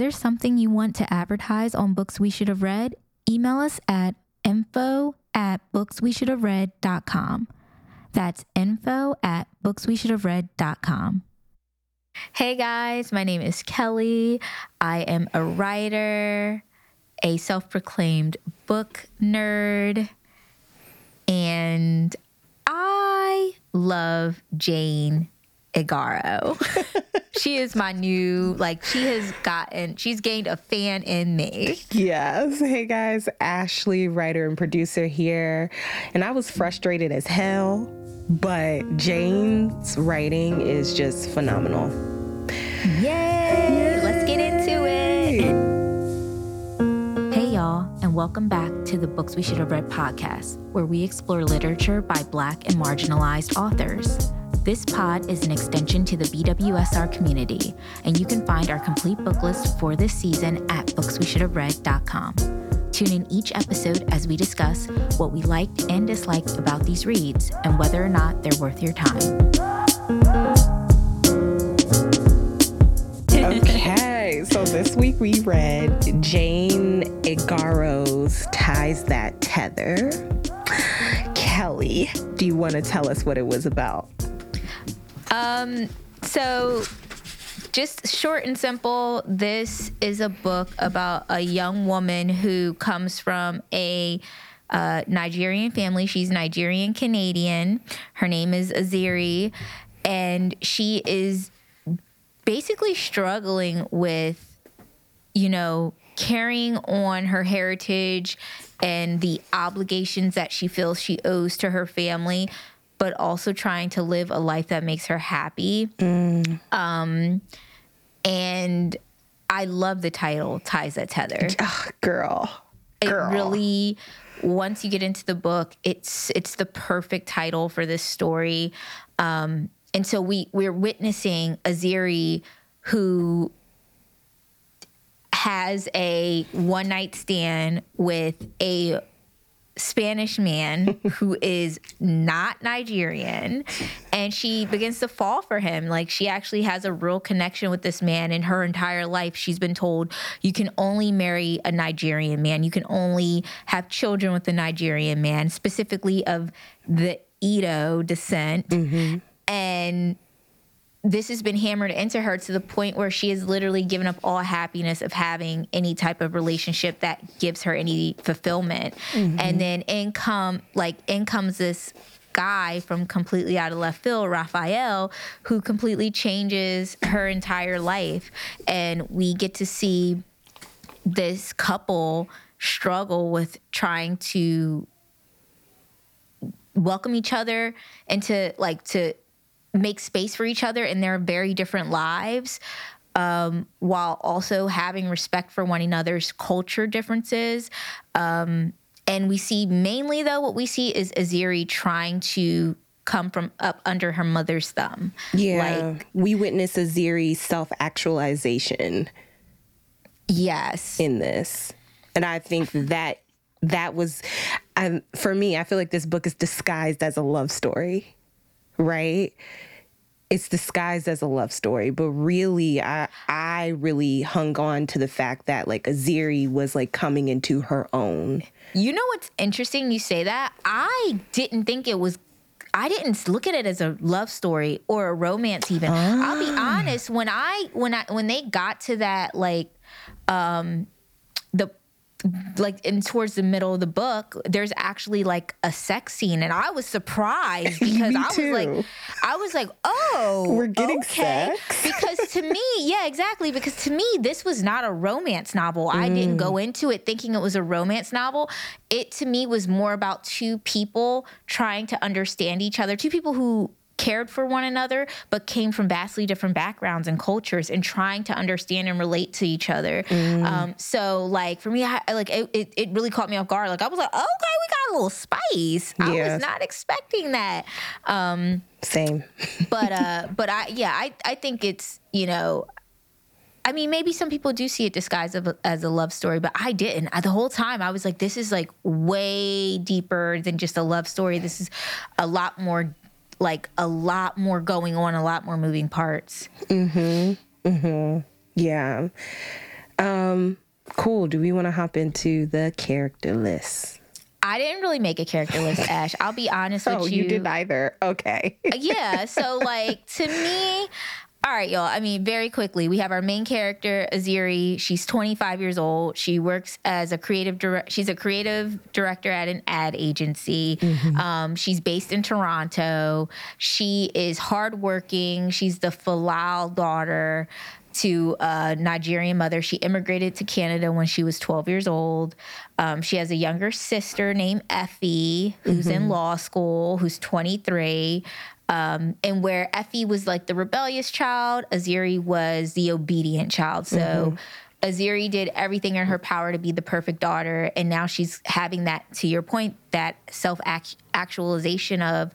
there something you want to advertise on Books We Should Have Read? Email us at info at booksweshouldhaveread.com. That's info at booksweshouldhaveread.com. Hey guys, my name is Kelly. I am a writer, a self proclaimed book nerd, and I love Jane Igharo. she is my new, like, she has gotten, she's gained a fan in me. Yes. Hey guys, Ashley, writer and producer here. And I was frustrated as hell, but Jane's writing is just phenomenal. Yay! Let's get into it. Hey, y'all, and welcome back to the Books We Should Have Read podcast, where we explore literature by Black and marginalized authors. This pod is an extension to the BWSR community, and you can find our complete book list for this season at booksweshouldhaveread.com. Tune in each episode as we discuss what we liked and disliked about these reads and whether or not they're worth your time. Okay, so this week we read Jane Igharo's Ties That Tether. Kelly, do you want to tell us what it was about? Um, so just short and simple, this is a book about a young woman who comes from a uh, Nigerian family. She's Nigerian Canadian. Her name is Aziri, and she is basically struggling with, you know, carrying on her heritage and the obligations that she feels she owes to her family, but also trying to live a life that makes her happy. Um, and I love the title, Ties That Tether. Oh, girl. Girl. It really once you get into the book, it's it's the perfect title for this story. Um, and so we we're witnessing Aziri who has a one night stand with a Spanish man who is not Nigerian and she begins to fall for him. Like she actually has a real connection with this man in her entire life. She's been told you can only marry a Nigerian man. You can only have children with a Nigerian man, specifically of the Edo descent. Mm-hmm. And this has been hammered into her to the point where she has literally given up all happiness of having any type of relationship that gives her any fulfillment. Mm-hmm. And then in come like in comes this guy from completely out of left field, Raphael, who completely changes her entire life. And we get to see this couple struggle with trying to welcome each other and to like to make space for each other in their very different lives um, while also having respect for one another's culture differences um, and we see mainly though what we see is aziri trying to come from up under her mother's thumb Yeah. like we witness Aziri's self actualization yes in this. And I think that that was, um, for me, I feel like this book is disguised as a love story, right? It's disguised as a love story, but really, I I really hung on to the fact that like Aziri was like coming into her own. You know what's interesting? You say that. I didn't think it was. I didn't look at it as a love story or a romance. Even I'll be honest. When I when I when they got to that like, um, the like in towards the middle of the book, there's actually like a sex scene, and I was surprised because I was like, I was like, oh, We're getting okay. sex. because to me, yeah, exactly. Because to me, this was not a romance novel. I didn't go Mm. into it thinking it was a romance novel. It to me was more about two people trying to understand each other, two people who cared for one another but came from vastly different backgrounds and cultures and trying to understand and relate to each other Mm. um, so like for me I, like it, it, it really caught me off guard like i was like okay we got a little spice i was not expecting that um, Same. but uh but i yeah i i think it's you know I mean, maybe some people do see it disguised as a love story, but I didn't. I, the whole time, I was like, "This is like way deeper than just a love story. This is a lot more, like a lot more going on, a lot more moving parts." Mm hmm. Mm hmm. Yeah. Um, cool. Do we want to hop into the character list? I didn't really make a character list, Ash. I'll be honest with you. Oh, you. you did either. Okay. yeah. So like to me, all right, y'all. I mean, very quickly, we have our main character, Aziri. She's 25 years old. She works as a creative direct. She's a creative director at an ad agency. Um, she's based in Toronto. She is hardworking. She's the Falal daughter to a Nigerian mother. She immigrated to Canada when she was 12 years old. Um, she has a younger sister named Effie, who's in law school, who's 23. Um, and where Effie was like the rebellious child, Aziri was the obedient child. So Aziri did everything in her power to be the perfect daughter. And now she's having that, to your point, that self actualization of,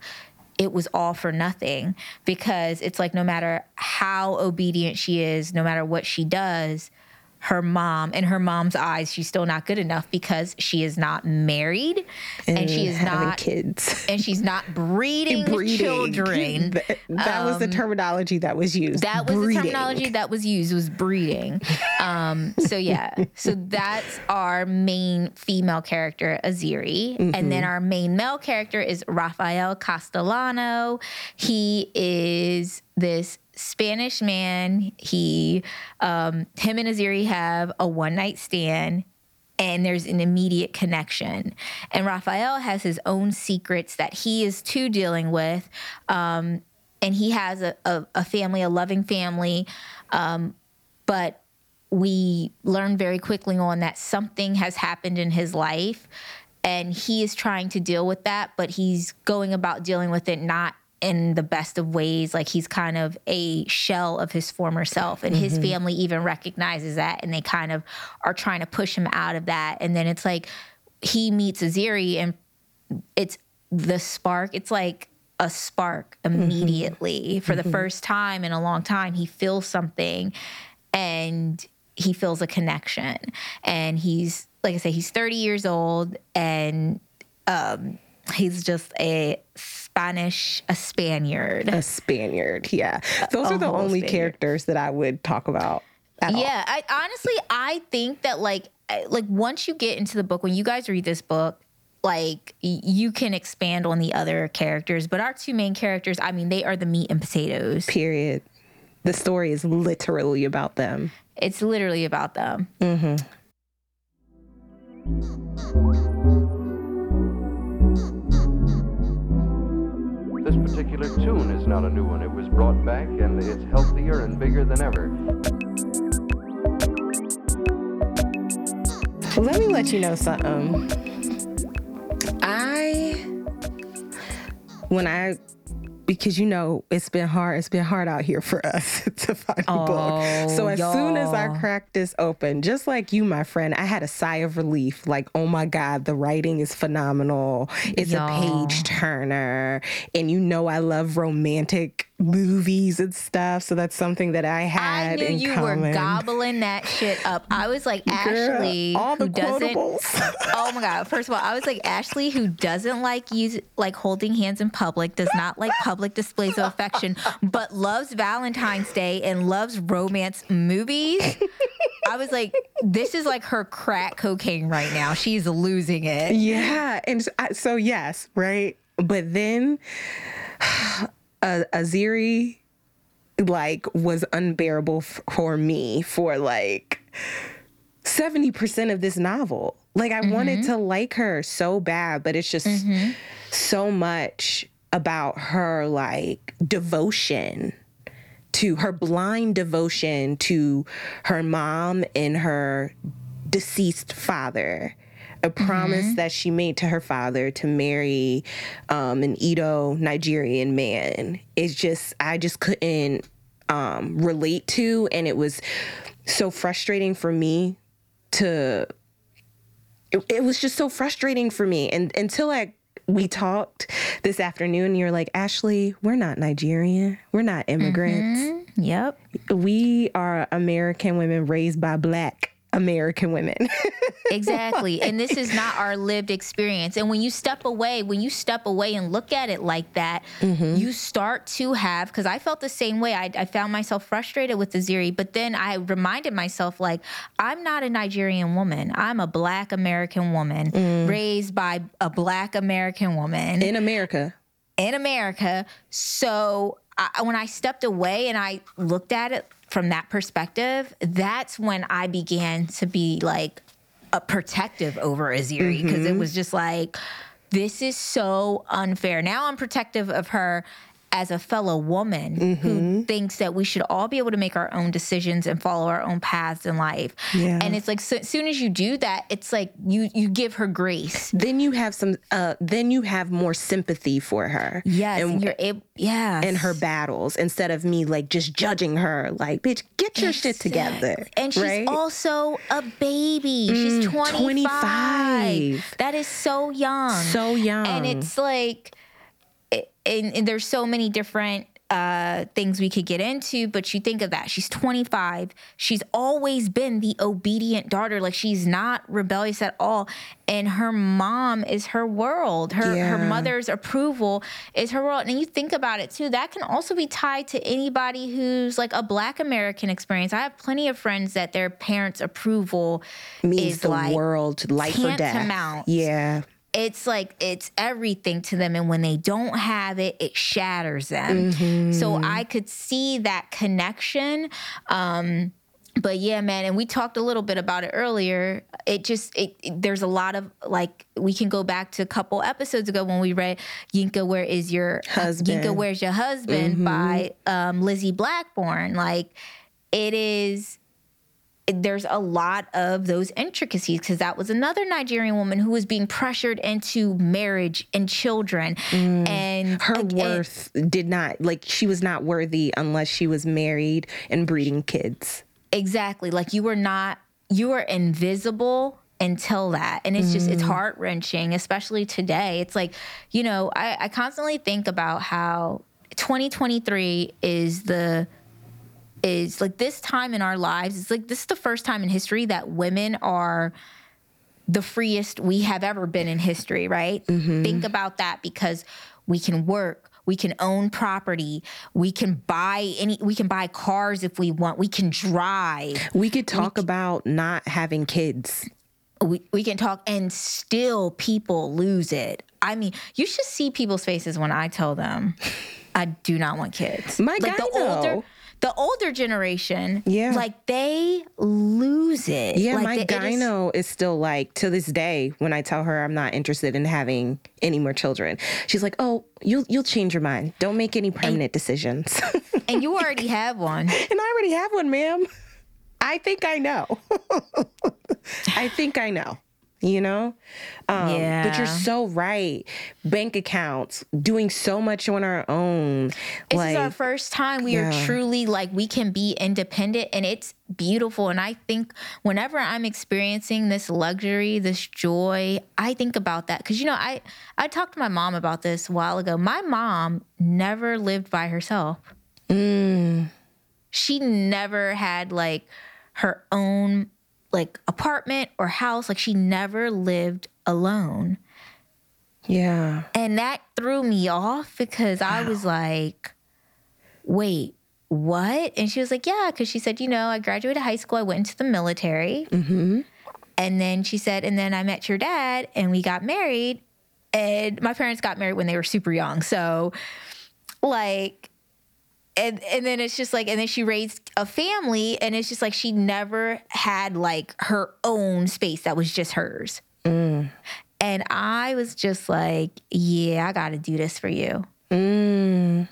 it was all for nothing because it's like no matter how obedient she is, no matter what she does, her mom, in her mom's eyes, she's still not good enough because she is not married and, she is having not kids. and she's not breeding, Breeding. children. That, that was the terminology that was used. That was Breeding. the terminology that was used was breeding. Um, so yeah, so that's our main female character, Aziri, and then our main male character is Rafael Castellano. He is this Spanish man. He, um, him and Aziri have a one night stand and there's an immediate connection. And Raphael has his own secrets that he is too dealing with. Um, and he has a, a, a family, a loving family. Um, but we learn very quickly on that something has happened in his life and he is trying to deal with that, but he's going about dealing with it not in the best of ways. Like he's kind of a shell of his former self, and his mm-hmm. family even recognizes that, and they kind of are trying to push him out of that. And then it's like he meets Aziri, and it's the spark. It's like a spark mm-hmm. immediately for the mm-hmm. first time in a long time. He feels something, and he feels a connection. And he's like I say, he's 30 years old, and um, he's just a Spanish, a Spaniard. a Spaniard. Yeah, those are the only Spaniard. characters that I would talk about. At all. Yeah, I honestly I think that like like once you get into the book, when you guys read this book, like you can expand on the other characters, but our two main characters, I mean, they are the meat and potatoes. Period. The story is literally about them. It's literally about them. This particular tune is not a new one. It was brought back and it's healthier and bigger than ever. Let me let you know something. I, when I, because you know it's been hard. It's been hard out here for us to find a book. Oh, so Oh, as soon as I cracked this open, just like you, my friend, I had a sigh of relief. Like, oh my God, the writing is phenomenal. It's a Y'all. page turner, and you know I love romantic movies and stuff. So that's something that I had. I knew in you common. were gobbling that shit up. I was like Girl, Ashley, all the who doesn't. Oh my god! First of all, I was like Ashley, who doesn't like use like holding hands in public, does not like public displays of affection, but loves Valentine's Day and loves romance movies. I was like, this is like her crack cocaine right now. She's losing it. Yeah, and so, so yes, right. But then uh, Aziri like was unbearable f- for me for like 70% of this novel. Like I wanted to like her so bad, but it's just so much about her like devotion to her blind devotion to her mom and her deceased father. A promise that she made to her father to marry um, an Edo Nigerian man is just, I just couldn't um, relate to. And it was so frustrating for me to, it, it was just so frustrating for me. And until I, we talked this afternoon, you're like, Ashley, we're not Nigerian. We're not immigrants Yep. we are American women raised by black American women. exactly. And this is not our lived experience. And when you step away, when you step away and look at it like that, mm-hmm. you start to have, because I felt the same way. I, I, found myself frustrated with the Aziri, but then I reminded myself, like, I'm not a Nigerian woman. I'm a Black American woman mm. raised by a Black American woman in America. In America. So I, when I stepped away and I looked at it from that perspective, that's when I began to be like a protective over Aziri because mm-hmm. it was just like, this is so unfair. Now I'm protective of her as a fellow woman mm-hmm. who thinks that we should all be able to make our own decisions and follow our own paths in life. Yeah. And it's like so, as soon as you do that, it's like you you give her grace. Then you have some uh then you have more sympathy for her. Yes. And, and you're able yeah. And her battles instead of me like just judging her like bitch get your exactly. shit together. And she's right? also a baby. Mm, she's 25. 25. That is so young. So young. And it's like and, and there's so many different uh, things we could get into, but you think of that. She's 25. She's always been the obedient daughter. Like she's not rebellious at all. And her mom is her world. Her yeah. her mother's approval is her world. And you think about it too, that can also be tied to anybody who's like a black American experience. I have plenty of friends that their parents' approval means is the like world, life or death. Yeah it's like it's everything to them and when they don't have it it shatters them mm-hmm. so i could see that connection um but yeah man and we talked a little bit about it earlier it just it, it, there's a lot of like we can go back to a couple episodes ago when we read yinka where is your husband yinka where's your husband mm-hmm. by um, lizzie blackburn like it is there's a lot of those intricacies because that was another Nigerian woman who was being pressured into marriage and children. Mm. And her and, worth did not, like, she was not worthy unless she was married and breeding kids. Exactly. Like, you were not, you were invisible until that. And it's just, it's mm. heart wrenching, especially today. It's like, you know, I, I constantly think about how 2023 is the, is like this time in our lives, it's like this is the first time in history that women are the freest we have ever been in history, right? Mm-hmm. Think about that because we can work, we can own property, we can buy any we can buy cars if we want, we can drive. We could talk we, about not having kids. We we can talk and still people lose it. I mean, you should see people's faces when I tell them I do not want kids. My like the older the older generation, yeah, like they lose it. Yeah, like my the, gyno is, is, still like to this day when I tell her I'm not interested in having any more children, she's like, "Oh, you'll you'll change your mind. Don't make any permanent and, decisions." and you already have one. And I already have one, ma'am. I think I know. I think I know you know? Um, yeah. But you're so right. Bank accounts, doing so much on our own. This like, is our first time we yeah. are truly like, we can be independent and it's beautiful. And I think whenever I'm experiencing this luxury, this joy, I think about that. Cause you know, I, I talked to my mom about this a while ago. My mom never lived by herself. Mm. She never had like her own like apartment or house. Like she never lived alone. Yeah. And that threw me off because wow. I was like, wait, what? And she was like, yeah, because she said, you know, I graduated high school, I went into the military. Mm-hmm. And then she said, and then I met your dad and we got married. And my parents got married when they were super young. So, like, and and then it's just like and then she raised a family and it's just like she never had like her own space that was just hers mm. and i was just like yeah i gotta do this for you mm.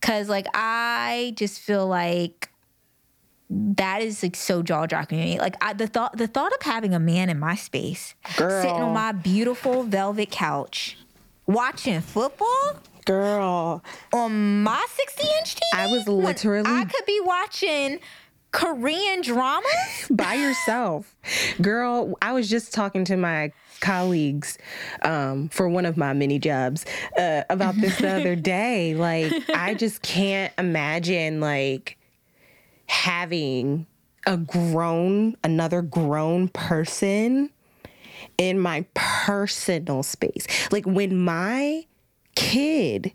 cause like i just feel like that is like so jaw dropping to me. Like I, the thought, the thought of having a man in my space, Girl. sitting on my beautiful velvet couch, watching football. Girl. On my 60 inch TV? I was literally. I could be watching Korean dramas by yourself. Girl, I was just talking to my colleagues um, for one of my mini jobs uh, about this the other day. Like, I just can't imagine like having a grown, another grown person in my personal space. Like when my kid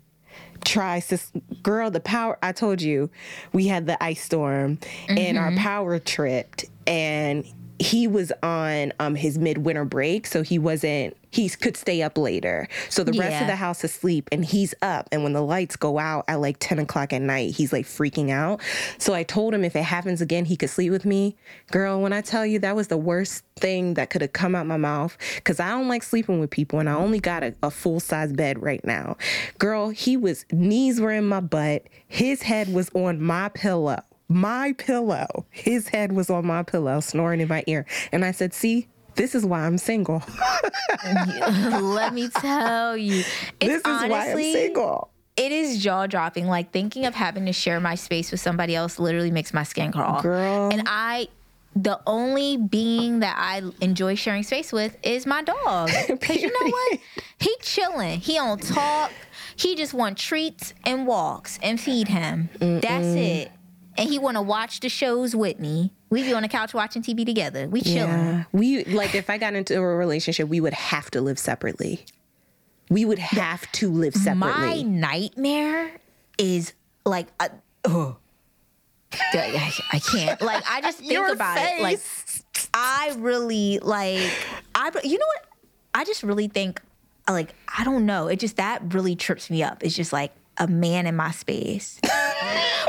tries to girl the power I told you we had the ice storm and our power tripped and he was on um his midwinter break so he wasn't he could stay up later. So the rest Yeah. of the house is asleep and he's up. And when the lights go out at like 10 o'clock at night he's like freaking out. So i told him if it happens again he could sleep with me. Girl when i tell you that was the worst thing that could have come out my mouth because i don't like sleeping with people and i only got a, a full-size bed right now. Girl he was knees were in my butt. His head was on my pillow. My pillow. His head was on my pillow snoring in my ear. And i said see this is why i'm single Let me tell you. It's this is why i'm single It is jaw dropping. Like thinking of having to share my space with somebody else literally makes my skin crawl. Girl. And I, the only being that I enjoy sharing space with is my dog. Because you know what? He chilling. He don't talk. He just want treats and walks and feed him. That's it. And he want to watch the shows with me. We be on the couch watching TV together. We chilling. Yeah. We like if I got into a relationship, we would have to live separately. We would have to live separately. My nightmare is like, uh, ugh. I, I can't. Like, I just think Your about it. Like. I really like. I you know what? I just really think like I don't know. It just that really trips me up. It's just like a man in my space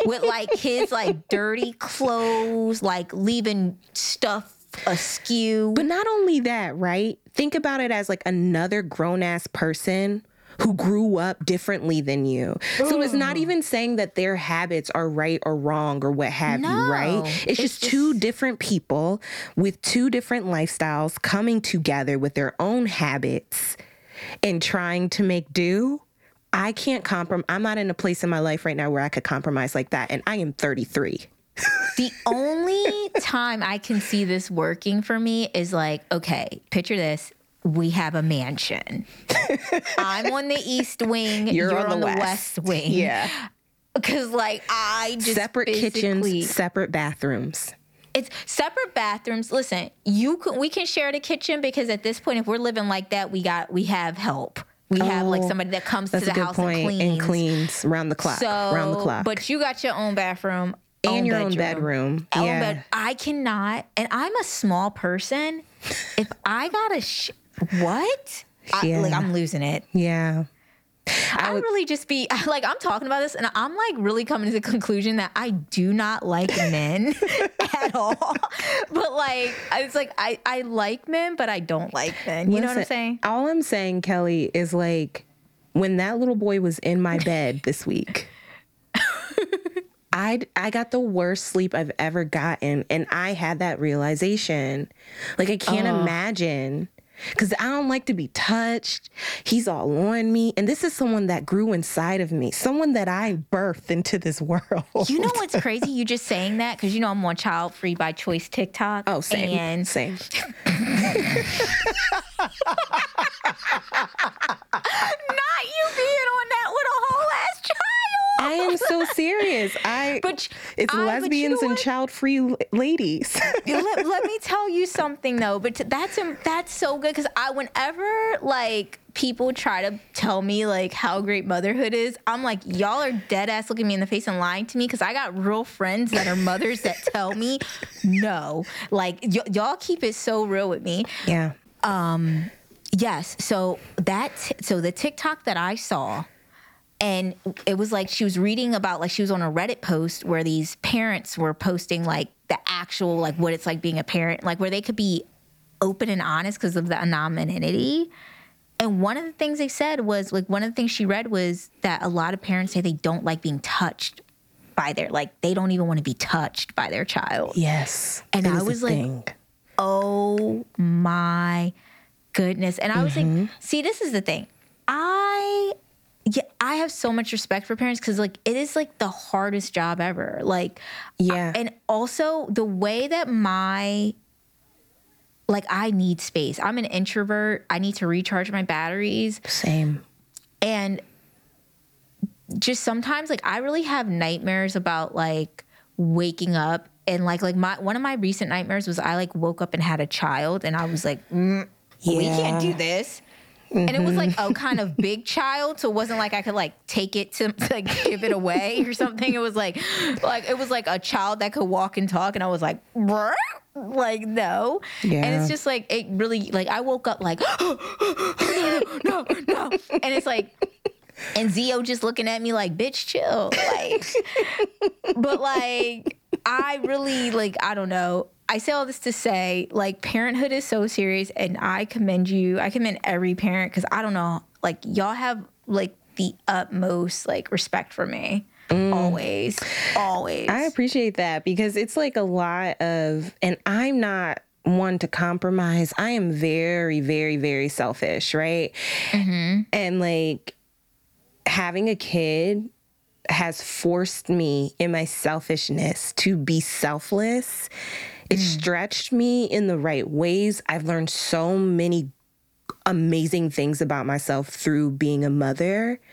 with like his like dirty clothes, like leaving stuff askew. But not only that, right? Think about it as like another grown ass person who grew up differently than you. So it's not mm. even saying that their habits are right or wrong or what have you, right? It's, It's just, two different people with two different lifestyles coming together with their own habits and trying to make do. I can't compromise. I'm not in a place in my life right now where I could compromise like that. And I am 33. The only time I can see this working for me is like, okay, picture this. We have a mansion. I'm on the east wing. You're, on, the, west. wing. Yeah. Because like I just Separate kitchens, separate bathrooms. It's separate bathrooms. Listen, you can we can share the kitchen because at this point, if we're living like that, we got we have help. We have like Oh, somebody that comes to the house point. and cleans. And cleans round the clock. So, round the clock. but you got your own bathroom and your own bedroom. own yeah. bed. I cannot, and I'm a small person. if I gotta, sh- what? I, Yeah. like I'm losing it. Yeah. I, would really just be like I'm talking about this, and I'm like really coming to the conclusion that I do not like men at all. But like, it's like I I like men, but I don't like men. You know what I'm saying? All I'm saying, Kelly, is like when that little boy was in my bed this week. I I got the worst sleep I've ever gotten, and I had that realization. Like I can't imagine. Because I don't like to be touched. He's all on me. And this is someone that grew inside of me, someone that I birthed into this world. You know what's crazy? You just saying that because you know I'm on Child Free by Choice TikTok. Oh, same. And same. I am so serious. I But it's I- but you lesbians know and child-free ladies. let, let me tell you something though but that's that's so good because i whenever like people try to tell me like how great motherhood is i'm like y'all are dead ass looking me in the face and lying to me because i got real friends that are mothers that tell me no like y- y'all keep it so real with me yeah. Um. Yes. So that so the TikTok that I saw and it was like she was reading about like she was on a Reddit post where these parents were posting like the actual like what it's like being a parent, like where they could be open and honest because of the anonymity. And one of the things they said was like one of the things she read was that a lot of parents say they don't like being touched by their like they don't even want to be touched by their child. Yes. And I was like, thing. oh my goodness. And I was Mm-hmm. like, see, this is the thing. I yeah, I have so much respect for parents because like it is like the hardest job ever. Like Yeah. and also the way that my like I need space. I'm an introvert. I need to recharge my batteries. Same. And just sometimes like I really have nightmares about like waking up and like like my one of my recent nightmares was I like woke up and had a child, and I was like, mm, we can't do Yeah. This. And it was like a mm-hmm. kind of big child, so it wasn't like I could like take it to, to like give it away or something. It was like, like it was like a child that could walk and talk, and I was like, "Brr?" like no. Yeah. And it's just like it really like I woke up like, no, no, no, no, and it's like, and Zio just looking at me like, bitch, chill, like, but like I really like I don't know. I say all this to say like parenthood is so serious and I commend you. I commend every parent cuz I don't know like y'all have like the utmost like respect for me. Always. Always. Mm. I appreciate that because it's like a lot of, and I'm not one to compromise. I am very, very, very selfish, right? And like having a kid has forced me in my selfishness to be selfless. It stretched me in the right ways. I've learned so many amazing things about myself through being a mother.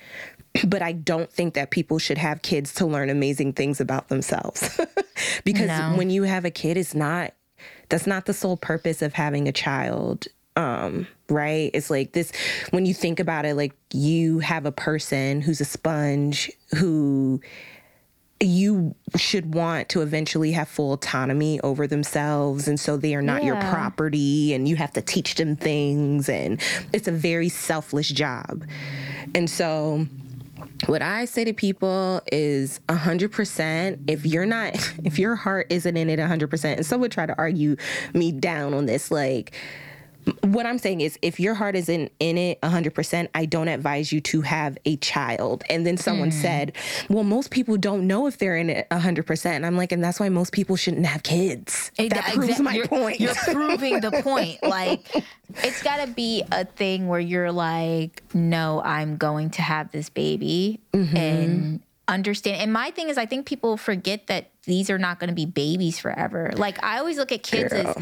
But I don't think that people should have kids to learn amazing things about themselves. because No. when you have a kid, it's not, that's not the sole purpose of having a child. Um, right? It's like this when you think about it, like you have a person who's a sponge who you should want to eventually have full autonomy over themselves and so they are not your property and you have to teach them things and it's a very selfless job. And so what I say to people is 100% if you're not if your heart isn't in it 100% and some would try to argue me down on this like what I'm saying is if your heart isn't in it 100%, I don't advise you to have a child. And then someone said, well, most people don't know if they're in it 100%. And I'm like, and that's why most people shouldn't have kids. It- that proves exact- my you're, point. You're proving the point. Like, it's got to be a thing where you're like, no, I'm going to have this baby Mm-hmm. and understand. And my thing is, I think people forget that these are not going to be babies forever. Like, I always look at kids as.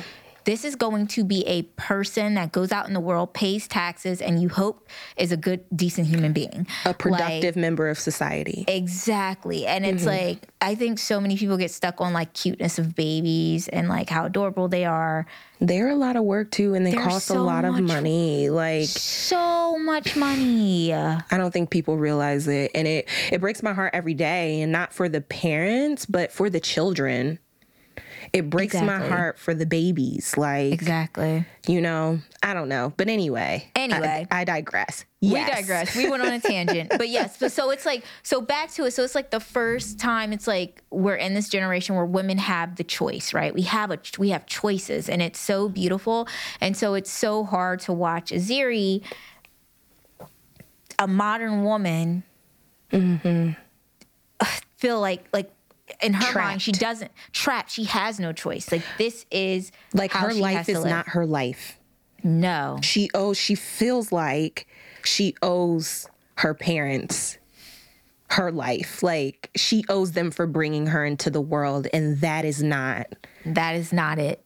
This is going to be a person that goes out in the world, pays taxes, and you hope is a good, decent human being. a Like, productive member of society. Exactly. And it's mm-hmm. like, I think so many people get stuck on like cuteness of babies and like how adorable they are. They're a lot of work too, and they They're cost a so lot of money. Like, So much money. I don't think people realize it. And it, it breaks my heart every day, and not for the parents, but for the children. It breaks my heart for the babies. Like, Exactly. you know, I don't know. But anyway. Anyway. I, digress. Yes. We digress. We went on a tangent. But yes, so, so it's like, so back to it. So it's like the first time it's like we're in this generation where women have the choice, right? We have a, we have choices and it's so beautiful. And so it's so hard to watch Aziri, a modern woman, Mm-hmm. feel like, like, in her mind, she doesn't trapped. She has no choice. Like this is Like, her life is live. not her life. No, She owes, she feels like she owes her parents her life. Like, she owes them for bringing her into the world, and that is not. that is not it.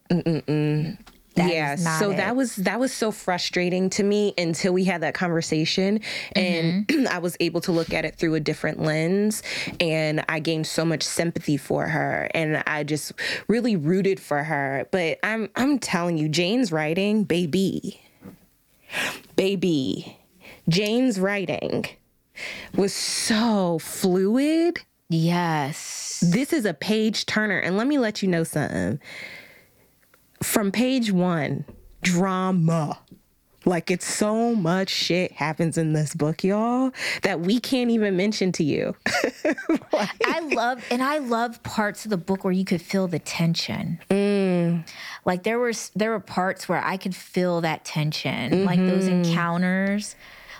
That yeah so it. that was that was so frustrating to me until we had that conversation and Mm-hmm. i was able to look at it through a different lens and i gained so much sympathy for her and i just really rooted for her. But i'm i'm telling you jane's writing baby. Baby. Jane's writing was so fluid. Yes. this is a page turner. And let me let you know something from page one drama. Like it's so much shit happens in this book y'all that we can't even mention to you. I love and I love parts of the book where you could feel the tension. Mm. Like there was there were parts where I could feel that tension, like those mm-hmm. encounters.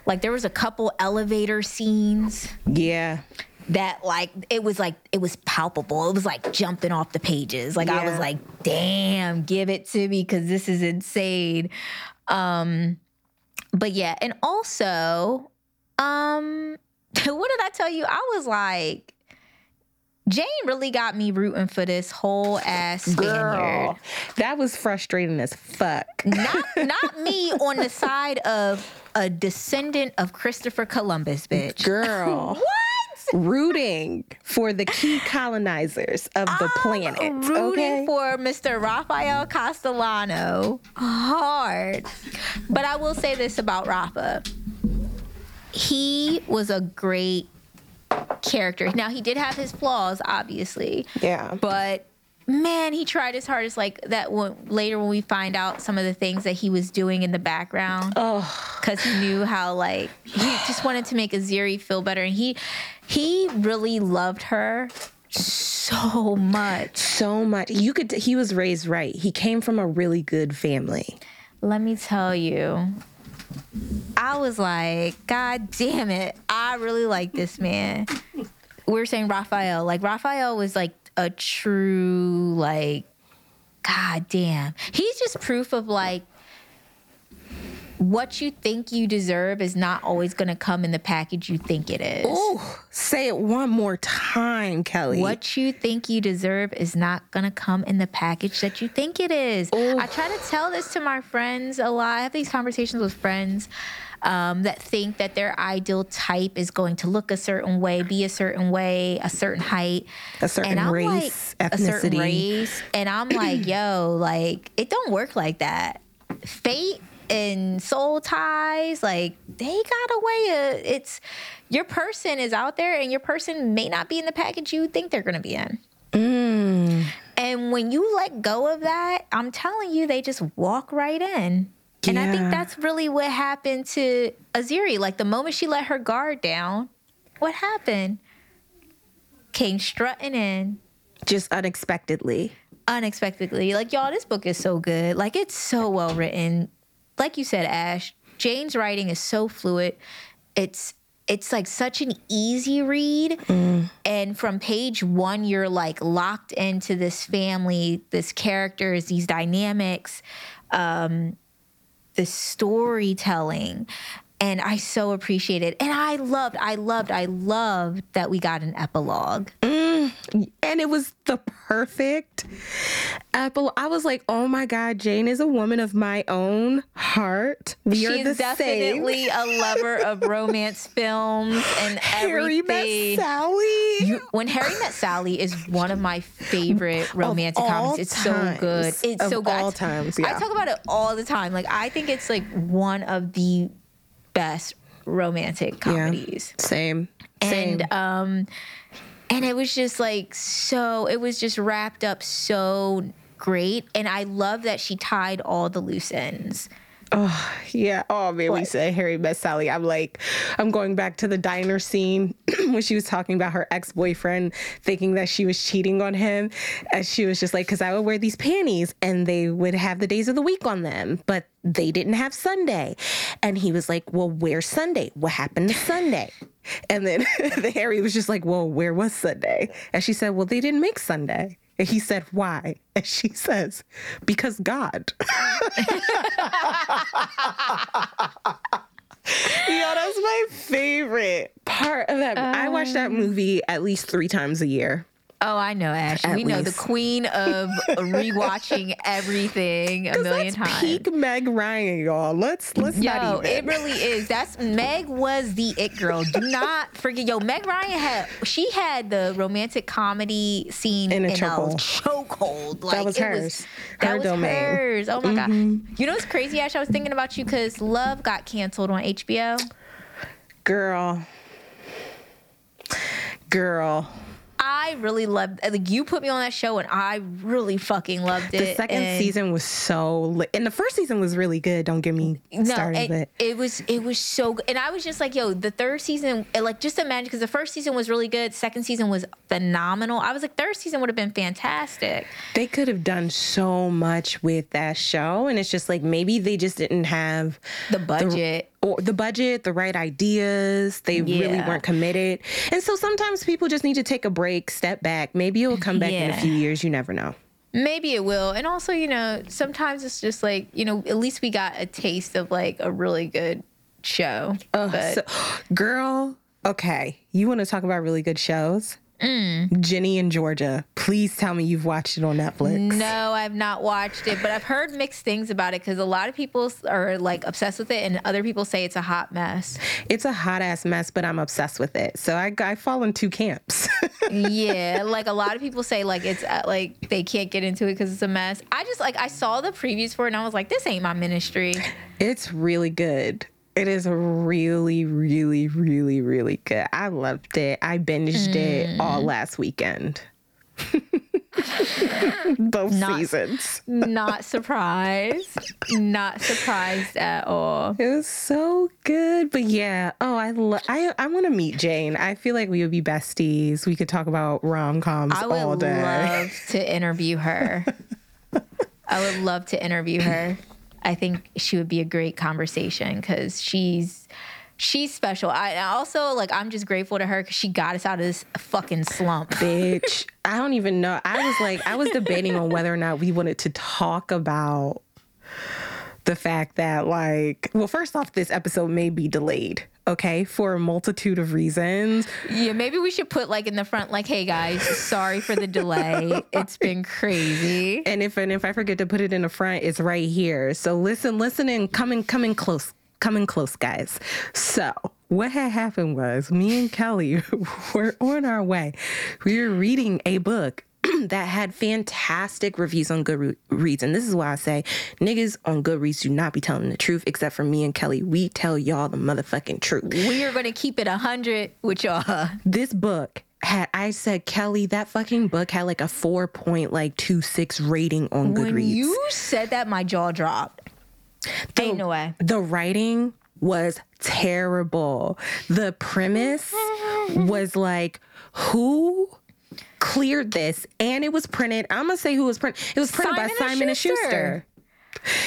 Like there was a couple elevator scenes. Yeah that like it was like it was palpable. It was like jumping off the pages. Like I was like, "Damn, give it to me cuz this is insane." Um but yeah, and also um what did I tell you? I was like Jane really got me rooting for this whole ass Spaniard. girl that was frustrating as fuck Not not me on the side of a descendant of Christopher Columbus, bitch. girl What? Rooting for the key colonizers of the planet. rooting okay. for Mr. Rafael Castellano hard. But I will say this about Rafa. He was a great character. Now he did have his flaws, obviously. Yeah. But man, he tried his hardest. Like that when, later when we find out some of the things that he was doing in the background, because he knew how like he just wanted to make Aziri feel better, and he he really loved her so much. so much. You could. He was raised right. He came from a really good family. Let me tell you. I was like, God damn it. I really like this man. We were saying Raphael. Like, Raphael was like a true, like, God damn. He's just proof of like, what you think you deserve is not always going to come in the package you think it is. Oh, say it one more time, Kelly. What you think you deserve is not gonna come in the package that you think it is. I try to tell this to my friends a lot. I have these conversations with friends um, that think that their ideal type is going to look a certain way, be a certain way, a certain height, A certain race, like, a certain ethnicity. race, and I'm like, yo, like it don't work like that. Fate and soul ties, like they got a way of it's your person is out there and your person may not be in the package you think they're gonna be in. And when you let go of that, I'm telling you, they just walk right in. And I think that's really what happened to Aziri. Like the moment she let her guard down, what happened? Came strutting in Just unexpectedly. unexpectedly. Like, y'all, this book is so good. Like, it's so well written. Like you said, Ash, Jane's writing is so fluid. It's it's like such an easy read. And from page one, you're like locked into this family, this characters, these dynamics, um, the storytelling. And I so appreciate it. And I loved, I loved, I loved that we got an epilogue. Mm, and it was the perfect epilogue. I was like, oh my God, Jane is a woman of my own heart. We are She's the same. definitely a lover of romance films and Harry met. Sally. You- when Harry Met Sally is one of my favorite romantic comedies. It's so good. It's Of so good. All t- times, I talk about it all the time. Like I think it's like one of the best romantic comedies. Same. Same. And um and it was just like so it was just wrapped up so great and I love that she tied all the loose ends. Oh yeah. Oh man, we said Harry met Sally. I'm like, I'm going back to the diner scene when she was talking about her ex boyfriend, thinking that she was cheating on him, and she was just like, because I would wear these panties and they would have the days of the week on them, but they didn't have Sunday, and he was like, well, where's Sunday? What happened to Sunday? And then the Harry was just like, well, where was Sunday? And she said, well, they didn't make Sunday. And he said, why? And she says, because God. Yo, that's my favorite part of that. I watch that um, movie at least three times a year. Oh, I know, Ash. At we know the queen of rewatching everything a million that's times. peak Meg Ryan, y'all. Let's let's Yo, not it really is. That's Meg was the it girl. Do not forget. Yo, Meg Ryan had she had the romantic comedy scene In a in chokehold. chokehold. Like was it hers. that Her was domain. Mm-hmm. hers. Oh my god. You know what's crazy, Ash? I was thinking about you because Love got canceled on HBO. Girl. Girl. I really loved. Like you put me on that show, and I really fucking loved it. The second and- season was so lit. And the first season was really good. Don't get me No, started. it, it was it was so good, and I was just like, yo, the third season, like, just imagine because the first season was really good, second season was phenomenal. I was like, third season would have been fantastic. they could have done so much with that show. And it's just like maybe they just didn't have The budget. Or the budget, the right ideas. They really weren't committed. And so sometimes people just need to take a break, step back. Maybe it'll come back in a few years. You never know. Maybe it will, and also, you know, sometimes it's just like, you know, at least we got a taste of like a really good show. but So, girl, okay. You want to talk about really good shows? Ginny and Georgia. Please tell me you've watched it on Netflix. No, I've not watched it, but I've heard mixed things about it because a lot of people are like obsessed with it, and other people say it's a hot mess. It's a hot ass mess, but I'm obsessed with it. So I, I fall in two camps. yeah, like a lot of people say like it's uh, like they can't get into it because it's a mess. I just like I saw the previews for it and I was like, this ain't my ministry. it's really good. It is really, really, really, really good. I loved it. I binged it all mm. last weekend. Both Not- seasons. Not surprised. Not surprised at all. It was so good. But yeah, oh, I lo- I I want to meet Jane. I feel like we would be besties. We could talk about rom coms all day. I would love to interview her. I would love to interview her. I think she would be a great conversation because she's she's special. I also like I'm just grateful to her because she got us out of this fucking slump. Bitch, I don't even know. I was like, I was debating on whether or not we wanted to talk about the fact that, like, well, first off, this episode may be delayed, okay, for a multitude of reasons. Yeah, maybe we should put like in the front, like, "Hey guys, sorry for the delay. It's been crazy." And if and if I forget to put it in the front, it's right here. So listen, listen and coming coming close. Coming close, guys. So what had happened was me and Kelly were on our way. We were reading a book that had fantastic reviews on Goodreads. And this is why I say niggas on Goodreads do not be telling the truth, except for me and Kelly. We tell y'all the motherfucking truth. We are gonna keep it a hundred with y'all. This book had I said, Kelly, that fucking book had like a four point like two six rating on When Goodreads. you said that, my jaw dropped. Ain't no way. the writing was terrible. The premise was like, who cleared this? And it was printed. I'm gonna say who was printed. It was printed by Simon and Simon and Schuster. Schuster.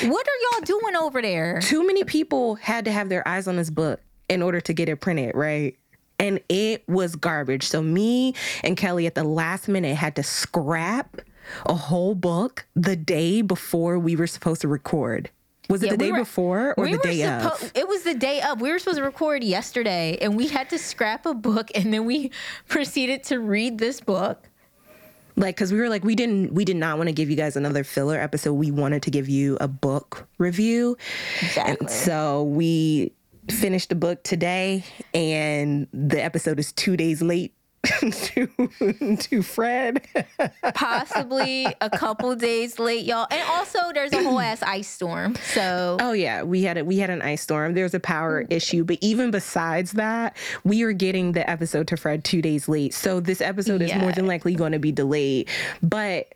What are y'all doing over there? Too many people had to have their eyes on this book in order to get it printed, right? And it was garbage. So me and Kelly at the last minute had to scrap a whole book the day before we were supposed to record. Was it Yeah, the we day were- before or we the day suppo- of? It was the day of. We were supposed to record yesterday, and we had to scrap a book, and then we proceeded to read this book. like because we were like we didn't we did not want to give you guys another filler episode we wanted to give you a book review Exactly. and so we finished the book today and the episode is two days late to to fred. Possibly a couple days late, y'all. And also, there's a whole ass ice storm. So. Oh yeah. We had a we had an ice storm. There's a power mm. issue. But even besides that we are getting the episode to fred two days late. So this episode is more than likely going to be delayed. But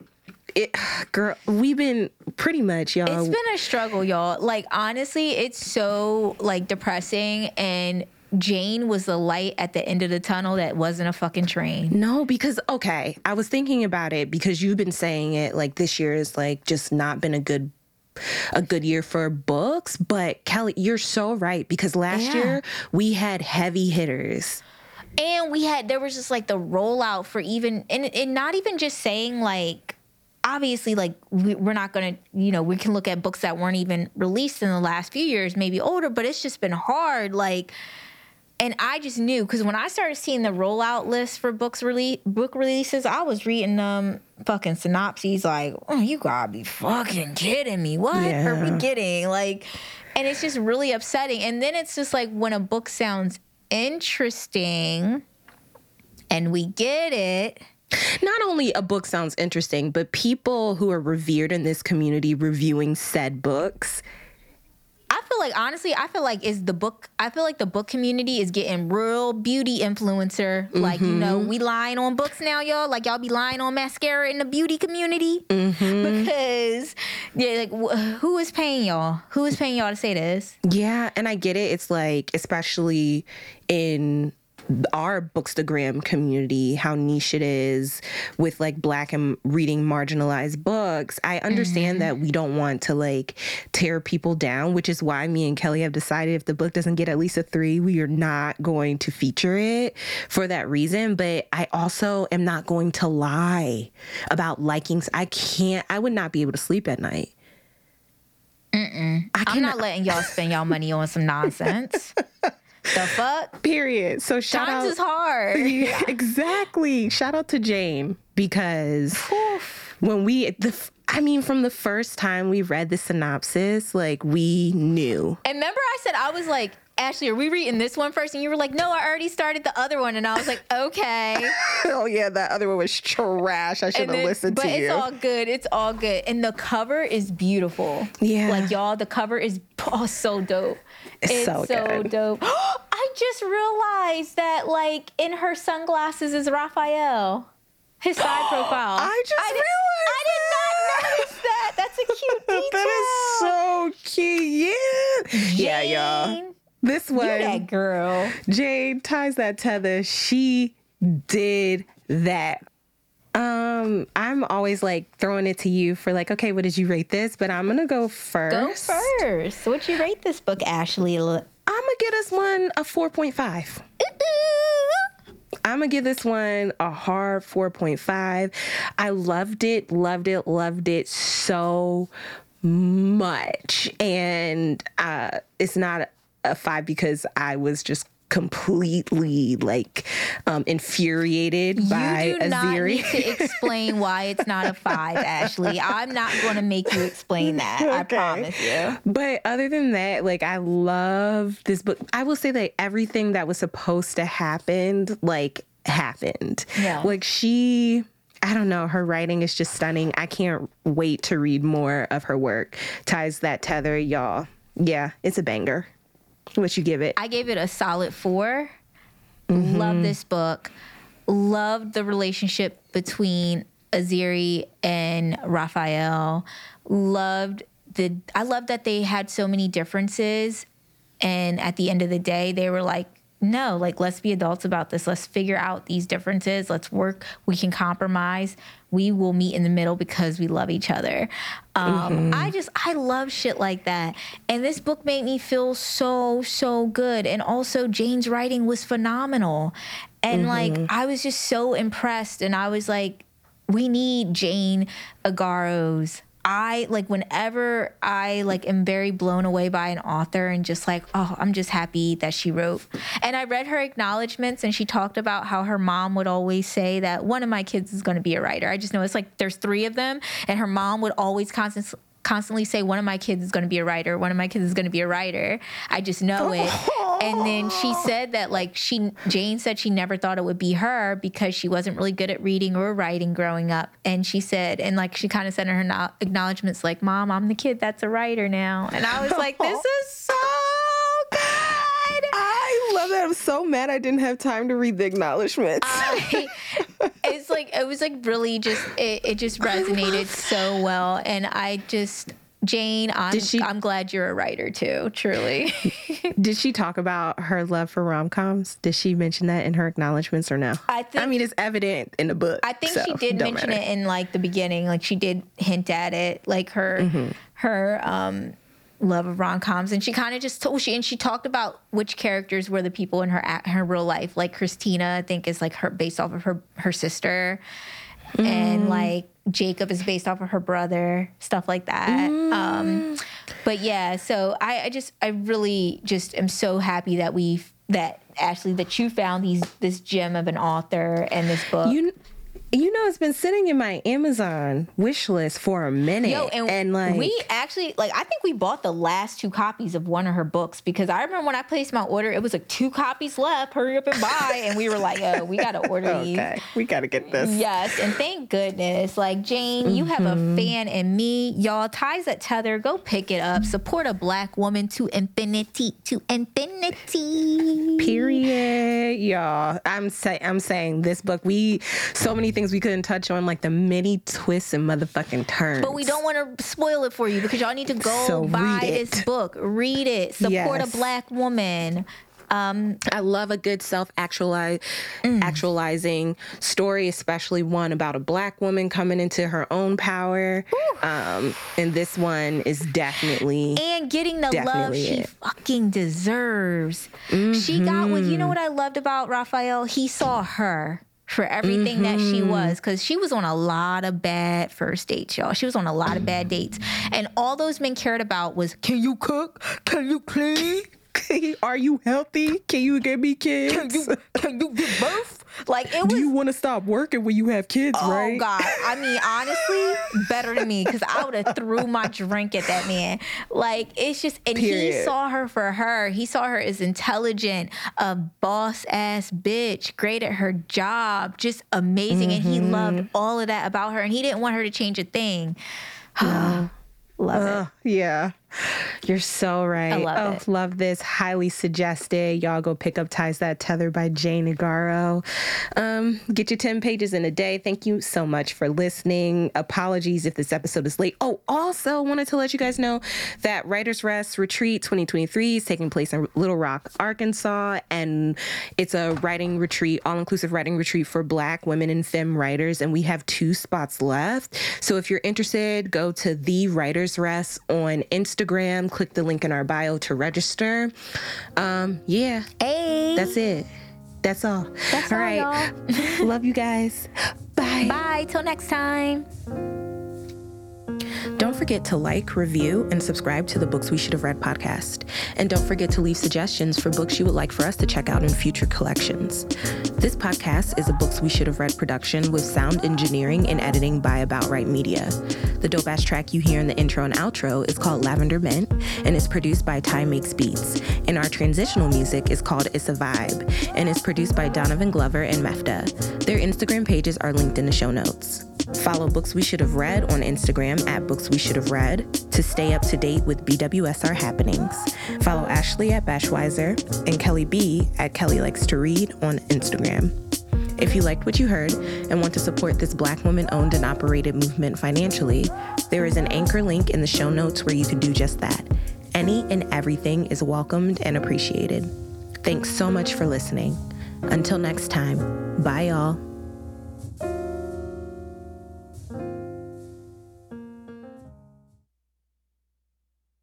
it girl we've been pretty much y'all. It's been a struggle, y'all. Like honestly, it's so like depressing and Jane was the light at the end of the tunnel that wasn't a fucking train. No, because okay, I was thinking about it because you've been saying it like this year is like just not been a good a good year for books, but Kelly, you're so right because last Yeah. year we had heavy hitters. And we had there was just like the rollout for even and, and not even just saying like obviously like we, we're not gonna you know we can look at books that weren't even released in the last few years maybe older but it's just been hard like and I just knew because when I started seeing the rollout list for books release book releases, I was reading um fucking synopses like, oh, you gotta be fucking kidding me. What are we getting? Like, and it's just really upsetting. And then it's just like when a book sounds interesting and we get it. Not only a book sounds interesting, but people who are revered in this community reviewing said books. Feel like honestly, I feel like is the book. I feel like the book community is getting real beauty influencer. Like you know, mm-hmm. we lying on books now, y'all. Like y'all be lying on mascara in the beauty community mm-hmm. because yeah, like wh- who is paying y'all? Who is paying y'all to say this? Yeah, and I get it. It's like, especially in our bookstagram community, how niche it is with like black and reading marginalized books. I understand mm-hmm. that we don't want to like tear people down, which is why me and Kelly have decided if the book doesn't get at least a three, we are not going to feature it for that reason. But I also am not going to lie about likings. I can't, I would not be able to sleep at night. I I'm not letting y'all spend y'all money on some nonsense. The fuck? Period. So shout Times out. is hard. Yeah, exactly. Shout out to Jane because when we the I mean from the first time we read the synopsis, like we knew. And remember, I said I was like, Ashley, are we reading this one first? And you were like, No, I already started the other one. And I was like, Okay. oh yeah, that other one was trash. I should have listened but it's all good. It's all good. And the cover is beautiful. Yeah. Like y'all, the cover is oh so dope. It's so good. dope. I just realized that like in her sunglasses is Raphael. His side profile. I just did- I did not notice that. That's a cute detail. that is so cute. Yeah. Yeah, y'all. Jane, This You one that girl. Jade ties that tether. She did that. Um, I'm always like throwing it to you for like, okay, what did you rate this? But I'm gonna go first. Go first. What'd you rate this book, Ashley? I'm gonna give this one a 4.5. I'm gonna give this one a hard 4.5. I loved it, loved it, loved it so much. And uh, it's not a five because I was just completely like um, infuriated by you do not Azere. need to explain why it's not a five, Ashley. I'm not going to make you explain that. I promise you. But other than that, like I love this book. I will say that everything that was supposed to happen, like happened. Yeah. Like she I don't know, her writing is just stunning. I can't wait to read more of her work. Ties that tether, y'all. Yeah, it's a banger. What you give it? I gave it a solid 4 Mm-hmm. Love this book. Loved the relationship between Azere and Raphael. Loved the. I love that they had so many differences, and at the end of the day, they were like, "No, like let's be adults about this. Let's figure out these differences. Let's work. We can compromise. We will meet in the middle because we love each other." Um, I just I love shit like that, and this book made me feel so so good. And also, Jane's writing was phenomenal, and like I was just so impressed. And I was like, we need Jane Igharo's. I like whenever I like am very blown away by an author and just like, oh, I'm just happy that she wrote. And I read her acknowledgments and she talked about how her mom would always say that one of my kids is going to be a writer. I just know it's like there's three of them and her mom would always constantly constantly say one of my kids is going to be a writer. One of my kids is going to be a writer. I just know it. And then she said that like she jane said she never thought it would be her because she wasn't really good at reading or writing growing up. And she said and like she kind of said in her no- acknowledgments like mom i'm the kid that's a writer now. And i was like this is so love that. I'm so mad I didn't have time to read the acknowledgments. I, it's like it was like really just it, it just resonated so well and i just jane i'm, Did she- I'm glad you're a writer too truly Did she talk about her love for rom coms? Did she mention that in her acknowledgments or no? I think- I mean, it's evident in the book. I think so she did mention matter. it in like the beginning. Like she did hint at it, like her Mm-hmm. her um love of rom coms, and she kind of just told she and she talked about which characters were the people in her her real life. Like Christina, I think is like her based off of her her sister, Mm. and like Jacob is based off of her brother, stuff like that. Mm. Um, but yeah, so I, I just I really just am so happy that we that Ashley that you found these this gem of an author and this book. You, you know, it's been sitting in my Amazon wish list for a minute. Yo, and, like, we actually like I think we bought the last two copies of one of her books because I remember when I placed my order, it was like two copies left. Hurry up and buy, and we were like, "Oh, we gotta order these." okay, we got to get this. Yes, and thank goodness. Like Jane, you have Mm-hmm. a fan in me, y'all. Ties that tether. Go pick it up. Support a black woman to infinity, to infinity. Period, y'all. I'm say I'm saying this book. We so many things we couldn't touch on, like the many twists and motherfucking turns. But we don't want to spoil it for you because y'all need to go So buy this book. Read it. Support Yes. a black woman. I love a good self actualize Mm. actualizing story, especially one about a black woman coming into her own power. Um, and this one is definitely and getting the love Definitely she fucking deserves. She got what Mm-hmm. you know what I loved about Raphael? He saw her for everything that she Mm-hmm. was because she was on a lot of bad first dates, y'all. She was on a lot of bad dates. And all those men cared about was can you cook? Can you clean? Are you healthy? Can you give me kids? Can you, can you give birth? Like it was. Do you want to stop working when you have kids, bro? Oh right? God! I mean, honestly, better than me because I would have threw my drink at that man. Like it's just, and he saw her for her. He saw her as intelligent, a boss ass bitch, great at her job, just amazing, and he Mm-hmm. loved all of that about her, and he didn't want her to change a thing. Love it. Uh, yeah. You're so right. I love oh, it. love this. Highly suggested. Y'all go pick up Ties That Tether by Jane Igharo. Um, get your 10 pages in a day. Thank you so much for listening. Apologies if this episode is late. Oh, also wanted to let you guys know that Writers Rest Retreat 2023 is taking place in Little Rock, Arkansas. And it's a writing retreat, all inclusive writing retreat for Black women and femme writers. And we have two spots left. So if you're interested, go to The Writers Rest on Instagram. Click the link in our bio to register. Um, yeah, Hey, that's it. That's all. That's all all, right. Love you guys. Bye. bye. Till next time. Don't forget to like, review, and subscribe to the Books We Should Have Read podcast. And don't forget to leave suggestions for books you would like for us to check out in future collections. This podcast is a Books We Should Have Read production with sound engineering and editing by About Right Media. The dope ass track you hear in the intro and outro is called Lavender Mint and is produced by Ty Makes Beats. And our transitional music is called It's a Vibe and is produced by Donovan Glover and Mefta. Their Instagram pages are linked in the show notes. Follow Books We Should Have Read on Instagram at Books We Should Have Read to stay up to date with BWSR happenings. Follow Ashley at Bashweiser and Kelly B at Kelly Likes to Read on Instagram. If you liked what you heard and want to support this Black woman owned and operated movement financially, there is an anchor link in the show notes where you can do just that. Any and everything is welcomed and appreciated. Thanks so much for listening. Until next time, bye y'all.